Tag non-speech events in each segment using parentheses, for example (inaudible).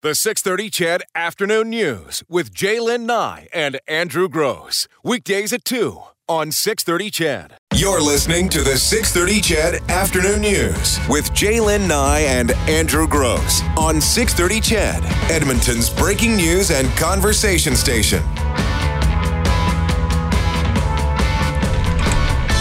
The 630 CHED Afternoon News with J'lyn Nye and Andrew Grose. Weekdays at 2 on 630 CHED. You're listening to the 630 CHED Afternoon News with J'lyn Nye and Andrew Grose on 630 CHED, Edmonton's breaking news and conversation station.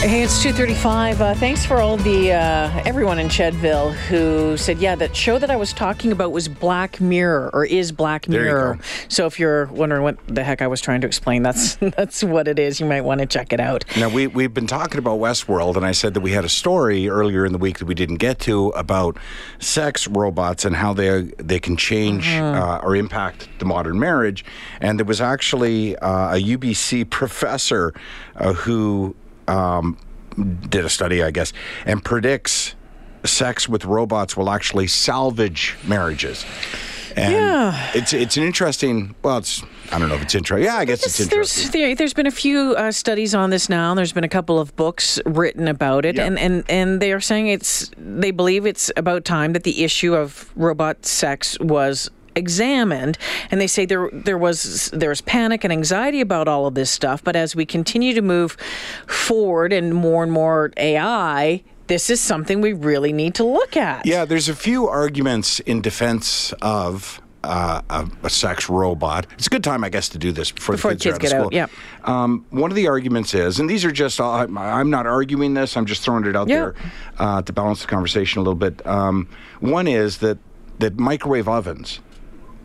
Hey, it's 2:35. Uh, thanks for all the uh, everyone in Chedville who said, "Yeah, that show that I was talking about was Black Mirror or is Black There you Mirror." go. So if you're wondering what the heck I was trying to explain, that's (laughs) that's what it is. You might want to check it out. Now we we've been talking about Westworld, and I said that we had a story earlier in the week that we didn't get to about sex robots and how they they can change uh, or impact the modern marriage. And there was actually uh, a UBC (laughs) professor uh, who um, did a study, I guess, and predicts sex with robots will actually salvage marriages. And Yeah. it's it's an interesting. Well, it's I don't know if it's interesting. Yeah, I guess it's interesting. There's there, there's been a few uh, studies on this now. There's been a couple of books written about it, Yeah. and, and and they are saying it's they believe it's about time that the issue of robot sex was examined and they say there there was there's panic and anxiety about all of this stuff but as we continue to move forward and more and more AI this is something we really need to look at Yeah, there's a few arguments in defense of uh, a, a sex robot. It's a good time, I guess, to do this before, Before the kids, kids are out get of out, school. Um, one of the arguments is, and these are just, all, I'm, I'm not arguing this, I'm just throwing it out Yeah. there uh, to balance the conversation a little bit. Um, one is that, that microwave ovens,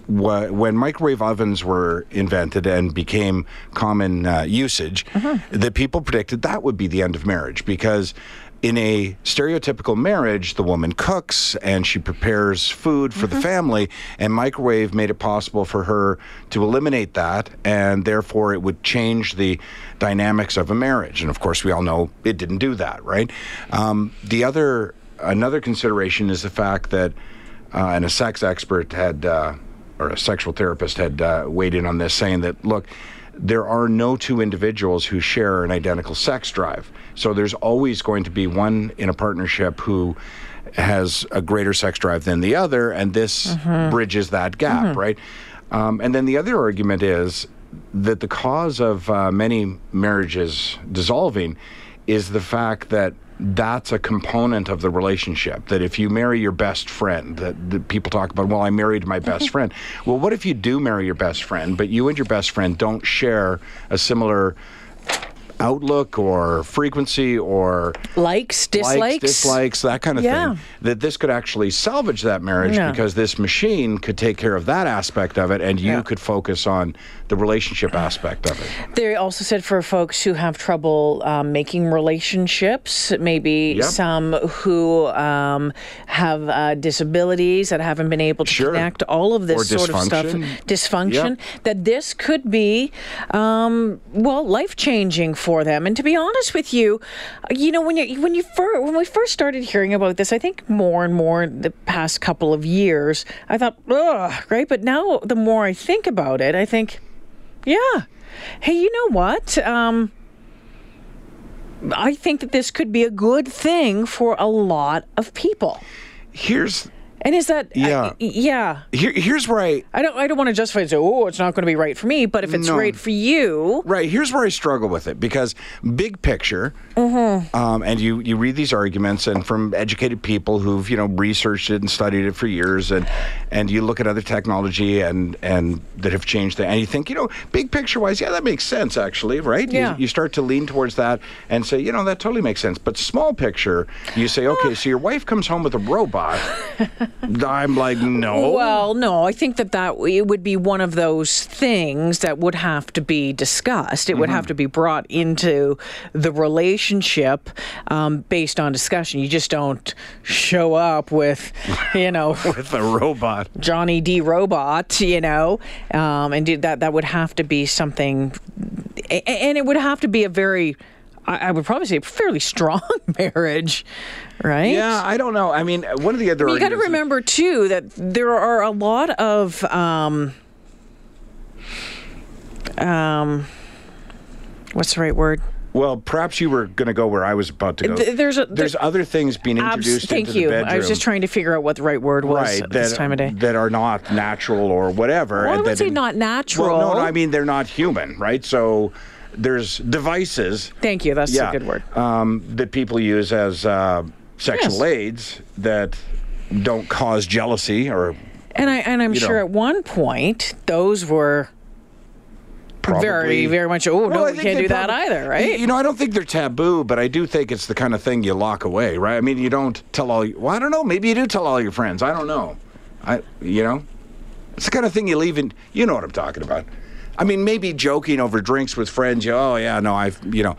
wh- when microwave ovens were invented and became common uh, usage, that people predicted that would be the end of marriage because in a stereotypical marriage, the woman cooks and she prepares food for the family, and microwave made it possible for her to eliminate that, and therefore it would change the dynamics of a marriage. And of course, we all know it didn't do that, right? Um, the other another consideration is the fact that, uh, and a sex expert had. Uh, or a sexual therapist had uh, weighed in on this, saying that look, there are no two individuals who share an identical sex drive. So there's always going to be one in a partnership who has a greater sex drive than the other, and this bridges that gap, right? Um, and then the other argument is that the cause of uh, many marriages dissolving is the fact that that's a component of the relationship. That if you marry your best friend, that, that people talk about, well, I married my best (laughs) friend. Well, what if you do marry your best friend, but you and your best friend don't share a similar outlook or frequency or likes dislikes likes, dislikes, that kind of Yeah. thing. That this could actually salvage that marriage Yeah. because this machine could take care of that aspect of it, and you Yeah. could focus on the relationship aspect of it. They also said for folks who have trouble um, making relationships, maybe Yep. some who um, have uh, disabilities that haven't been able to Sure. connect, all of this Or sort of stuff, dysfunction. Yep. that this could be, um, well, life changing for them. And to be honest with you, you know, when you when you first when we first started hearing about this, I think more and more the past couple of years, I thought, ugh, right. But now the more I think about it, I think. Yeah. Hey, you know what? Um, I think that this could be a good thing for a lot of people. Here's And is that Yeah. I- yeah? here, here's where I I don't I don't want to justify and say, oh, it's not going to be right for me. But if it's No. right for you, Right. Here's where I struggle with it because big picture, Mm-hmm. um, and you you read these arguments and from educated people who've you know researched it and studied it for years, and and you look at other technology and and that have changed that, and you think you know big picture wise, yeah, that makes sense actually, right? Yeah. You, you start to lean towards that and say, you know, that totally makes sense. But small picture, you say, okay, so your wife comes home with a robot. (laughs) (laughs) I'm like, no. Well, no, I think that that it would be one of those things that would have to be discussed. It would Mm-hmm. have to be brought into the relationship um, based on discussion. You just don't show up with, you know, (laughs) with a robot. Johnny D. Robot, you know, um, and do that. That would have to be something, and it would have to be a very. I I would probably say a fairly strong (laughs) marriage, right? Yeah, I don't know. I mean, one of the other You got to remember too that there are a lot of um, um, what's the right word? Well, perhaps you were going to go where I was about to go. There's a- there's other things being Abs- introduced thank into you. the bedroom. I was just trying to figure out what the right word was right at that, this time of day. that are not natural or whatever. Well, I would that say not natural. Well, no, no, I mean they're not human, right? So there's devices. Thank you. That's yeah, a good word. Um, that people use as uh, sexual Yes. aids that don't cause jealousy or And I and I'm sure know. at one point those were probably very very much. Oh no, we can't do that either, right? You know, I don't think they're taboo, but I do think it's the kind of thing you lock away, right? I mean, you don't tell all. Well, I don't know. Maybe you do tell all your friends. I don't know. I, you know, it's the kind of thing you leave in. You know what I'm talking about. I mean, maybe joking over drinks with friends. You, oh yeah, no, I've, you know,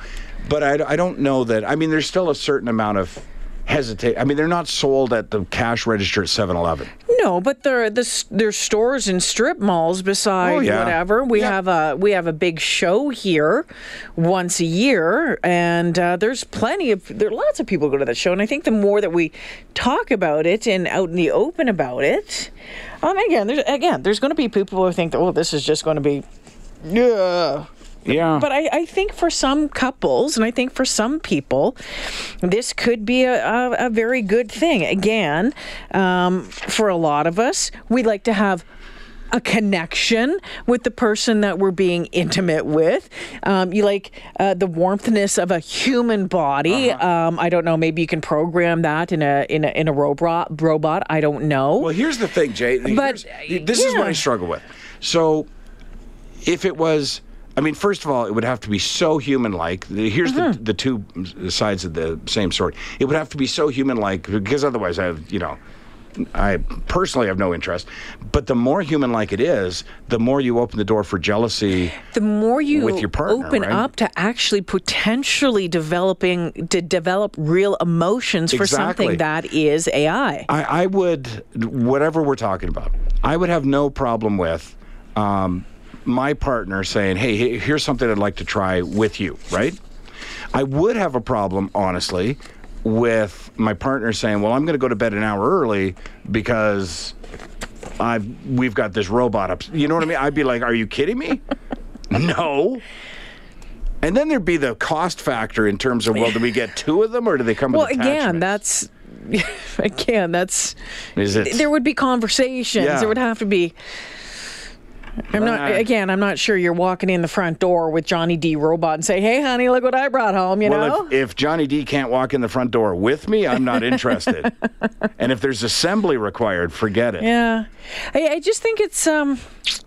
but I, I don't know that. I mean, there's still a certain amount of hesitate. I mean, they're not sold at the cash register at 7-Eleven. No, but there the there's stores and strip malls beside Oh, yeah. whatever. We Yeah. have a we have a big show here once a year, and uh, there's plenty of there are lots of people go to that show, and I think the more that we talk about it and out in the open about it, um, again, there's again there's going to be people who think that oh this is just going to be. Yeah. Yeah. But I, I think for some couples, and I think for some people, this could be a, a, a very good thing. Again, um, for a lot of us, we like to have a connection with the person that we're being intimate with. Um, you like uh, the warmthness of a human body. Uh-huh. Um, I don't know. Maybe you can program that in a in a in a robot. Robot. I don't know. Well, here's the thing, Jay. But, this is what. I struggle with. So, if it was, I mean, first of all, it would have to be so human-like. Here's Mm-hmm. the the two sides of the same story. It would have to be so human-like because otherwise, I have, you know. I personally have no interest, but the more human-like it is, the more you open the door for jealousy. the more you with your partner, open right? up to actually potentially developing to develop real emotions for Exactly. something that is AI. I, I would, whatever we're talking about, I would have no problem with um, my partner saying, hey, here's something I'd like to try with you, right? I would have a problem, honestly, with my partner saying, well, I'm going to go to bed an hour early because I've we've got this robot up. You know what I mean? I'd be like, are you kidding me? (laughs) no. And then there'd be the cost factor in terms of, well, do we get two of them or do they come Well, with again, that's (laughs) again, that's Is it? there would be conversations. Yeah. There would have to be. I'm not. Again, I'm not sure you're walking in the front door with Johnny D. Robot and say, "Hey, honey, look what I brought home." You know. Well, if, if Johnny D can't walk in the front door with me, I'm not (laughs) interested. and if there's assembly required, forget it. Yeah, I, I just think it's um,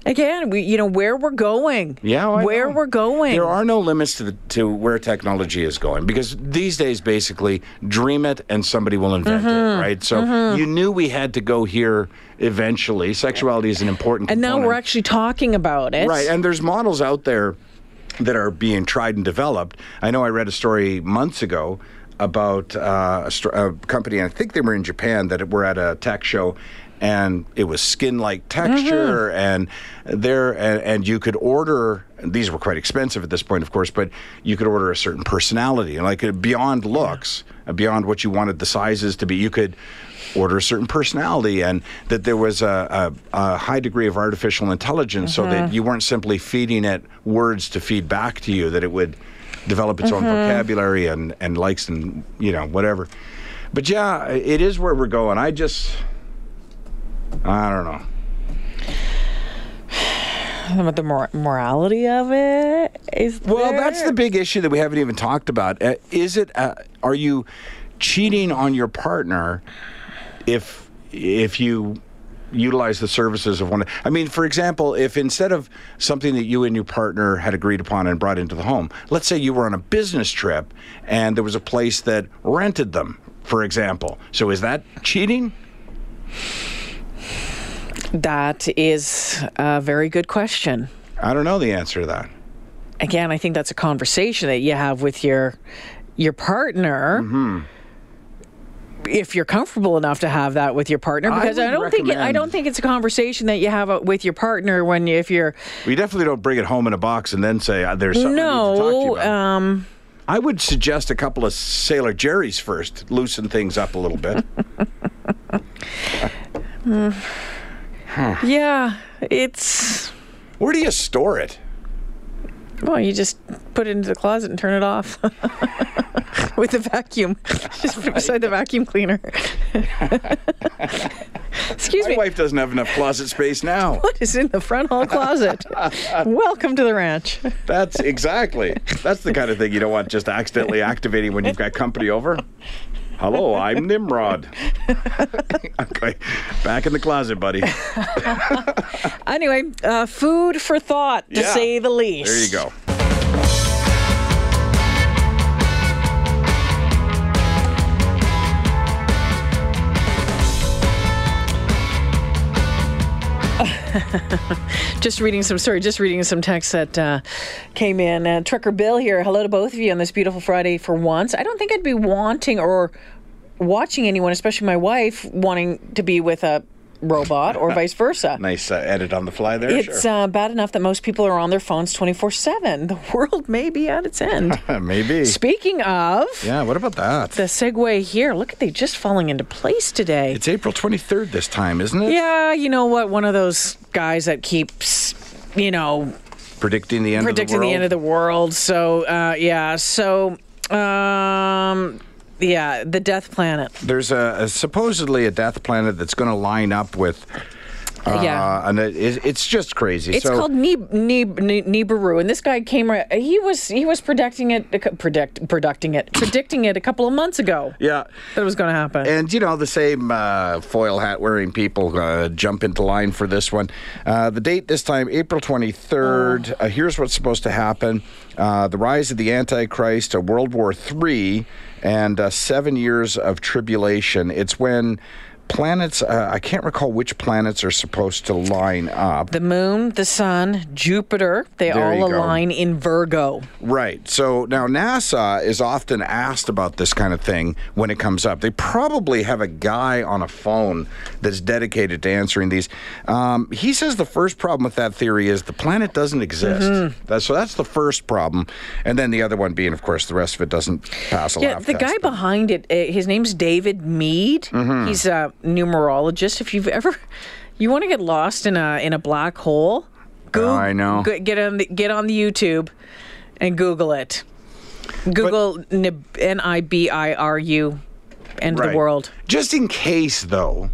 again, we you know where we're going. Yeah, where know. we're going. There are no limits to the, to where technology is going because these days, basically, dream it and somebody will invent Mm-hmm. it, right? So you knew we had to go here eventually. Sexuality is an important. and now we're actually talking about it. Right, and there's models out there that are being tried and developed. I know I read a story months ago about uh, a, st- a company, I think they were in Japan, that were at a tech show. And it was skin-like texture, and there, and, and you could order. These were quite expensive at this point, of course, but you could order a certain personality, and like beyond looks, beyond what you wanted the sizes to be. You could order a certain personality and that there was a, a, a high degree of artificial intelligence so that mm-hmm. you weren't simply feeding it words to feed back to you that it would develop its own mm-hmm. vocabulary and, and likes and you know whatever. But yeah it is where we're going. I just i don't know About the mor- morality of it is. Well, that's the big issue that we haven't even talked about. Uh, is it? Uh, are you cheating on your partner if if you utilize the services of one? I mean, for example, if instead of something that you and your partner had agreed upon and brought into the home, let's say you were on a business trip and there was a place that rented them, for example. So is that cheating? That is a very good question. I don't know the answer to that. Again, I think that's a conversation that you have with your your partner. Mm-hmm. If you're comfortable enough to have that with your partner, because I, would don't think it, I don't think it's a conversation that you have with your partner when you, if you're We definitely don't bring it home in a box and then say uh, there's something I need to talk to you no about. um I would suggest a couple of Sailor Jerry's first, loosen things up a little bit. (laughs) (laughs) yeah it's Where do you store it? Well, you just put it into the closet and turn it off (laughs) with the vacuum, (laughs) just put it beside the vacuum cleaner. (laughs) Excuse My me. My wife doesn't have enough closet space now. What is in the front hall closet? Welcome to the ranch. That's exactly. That's the kind of thing you don't want just accidentally activating when you've got company over. Hello, I'm Nimrod. (laughs) okay, back in the closet, buddy. (laughs) Anyway, uh, food for thought, to Yeah. say the least. There you go. (laughs) Just reading some, sorry, just reading some texts that uh, came in. Uh, Trucker Bill here. Hello to both of you on this beautiful Friday for once. I don't think I'd be wanting or watching anyone, especially my wife, wanting to be with a robot or (laughs) vice versa. Nice uh, edit on the fly there. It's sure. uh, bad enough that most people are on their phones 24 7. The (laughs) world may be at its end. (laughs) Maybe. Speaking of, Yeah, what about that? the segue here, look at they just falling into place today. It's April 23rd this time, isn't it? yeah, you know what? One of those guys that keeps, you know, Predicting the end predicting of the the, world. end of the world. So, uh, yeah. So, um, yeah, the Death Planet. There's a, a supposedly a death planet that's going to line up with. Uh, Yeah. and it, it- it's just crazy. It's so, called Nib- Nib- Ni- Nibiru, and this guy came. Right, he was he was predicting it, predict predicting it, predicting it a couple of months ago Yeah. that it was going to happen. And you know the same uh, foil hat wearing people uh, jump into line for this one. Uh, the date this time, April twenty third. Uh, here's what's supposed to happen: uh, the rise of the Antichrist, uh, World War Three, and uh, seven years of tribulation. It's when planets. Uh, I can't recall which planets are supposed to line up. the Moon, the Sun, Jupiter, they There all align in Virgo. Right. So now NASA is often asked about this kind of thing when it comes up. They probably have a guy on a phone that's dedicated to answering these. Um, he says the first problem with that theory is the planet doesn't exist. Mm-hmm. That's, so that's the first problem. And then the other one being, of course, the rest of it doesn't pass a Yeah, the guy behind it, uh, his name's David Meade. Mm-hmm. He's a numerologist. If you've ever, (laughs) you want to get lost in a in a black hole, go. Oh, I know. get on the get on the YouTube, and Google it. Google N I B I R U, end of the world. Just in case, though,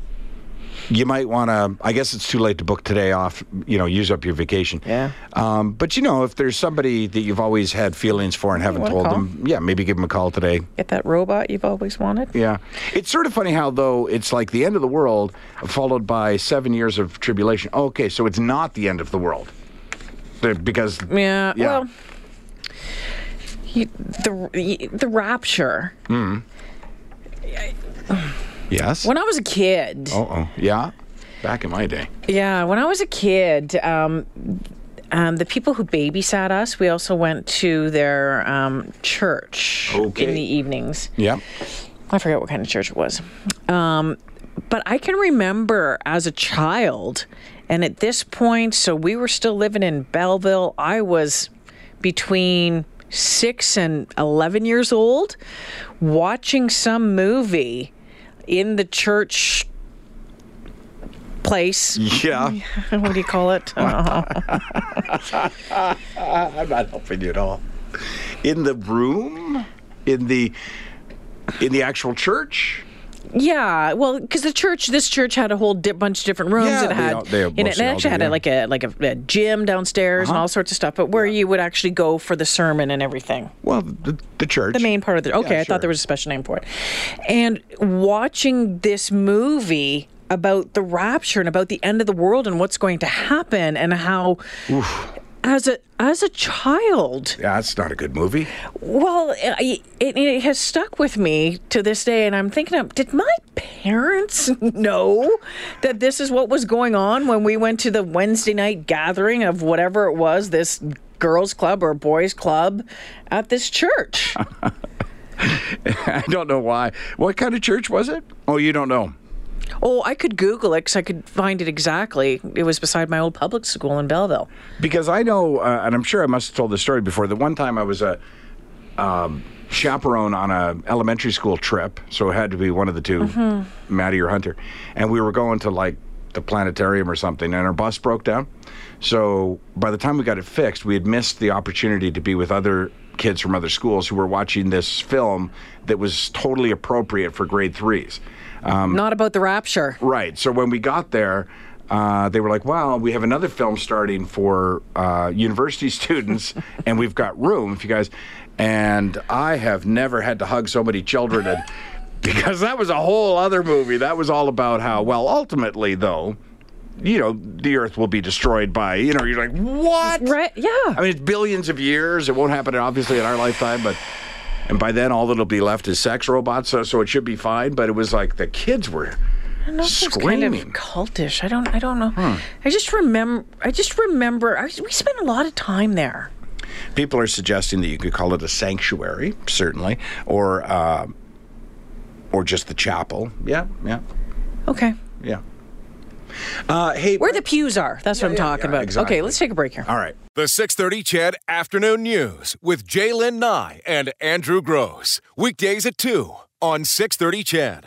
you might want to. I guess it's too late to book today off. You know, use up your vacation. Yeah. Um, but you know, if there's somebody that you've always had feelings for and haven't told call? them, yeah, maybe give them a call today. Get that robot you've always wanted. Yeah. It's sort of funny how, though, it's like the end of the world followed by seven years of tribulation. Okay, so it's not the end of the world. Because. Yeah. Yeah. Well, he, the the rapture. Yes. When I was a kid. Oh. Yeah. Back in my day. Yeah, when I was a kid, um, um, the people who babysat us, we also went to their um, church Okay. in the evenings. Yep. I forget what kind of church it was. Um, but I can remember as a child, and at this point, so we were still living in Belleville. I was between six and 11 years old, watching some movie in the church place. Yeah. (laughs) What do you call it? (laughs) Uh, (laughs) I'm not helping you at all. In the room? In the. In the actual church? Yeah, well, because the church, this church had a whole di- bunch of different rooms. Yeah, it they had, they in it, it actually had yeah. a, like a like a, a gym downstairs and uh-huh. all sorts of stuff. But where you would actually go for the sermon and everything, Well, the, the church. the main part of the. Okay, I sure. thought there was a special name for it. And watching this movie about the rapture and about the end of the world and what's going to happen and how. As a as a child, Yeah, that's not a good movie. well, it, it, it has stuck with me to this day, and I'm thinking, of, did my parents (laughs) know that this is what was going on when we went to the Wednesday night gathering of whatever it was, this girls' club or boys' club at this church? (laughs) I don't know why. What kind of church was it? Oh, you don't know. Oh, I could Google it because I could find it exactly. It was beside my old public school in Belleville. Because I know, uh, and I'm sure I must have told this story before. The one time I was a um, chaperone on a elementary school trip, so it had to be one of the 2 Maddie or Hunter, and we were going to like the planetarium or something, and our bus broke down. So by the time we got it fixed, we had missed the opportunity to be with other kids from other schools who were watching this film that was totally appropriate for grade threes. Um, Not about the rapture. Right. So when we got there, uh, they were like, "Well, we have another film starting for uh, university (laughs) students, and we've got room if you guys." And I have never had to hug so many children, and (laughs) because that was a whole other movie. That was all about how well, ultimately, though, you know, the Earth will be destroyed by. You know, you're like, what? Right? Yeah. I mean, it's billions of years. It won't happen, obviously, in our lifetime, but. And by then, all that'll be left is sex robots, so so it should be fine. But it was like the kids were I don't know screaming. kind of cultish. I don't. I don't know. Hmm. I just remember. I just remember. I, we spent a lot of time there. People are suggesting that you could call it a sanctuary, certainly, or uh, or just the chapel. Yeah, yeah. Okay. Yeah. Uh, hey, where the pews are. That's yeah, what I'm yeah, talking yeah, about. Exactly. Okay, let's take a break here. All right. The 630 CHED Afternoon News with J'lyn Nye and Andrew Grose. Weekdays at 2 on 630 CHED.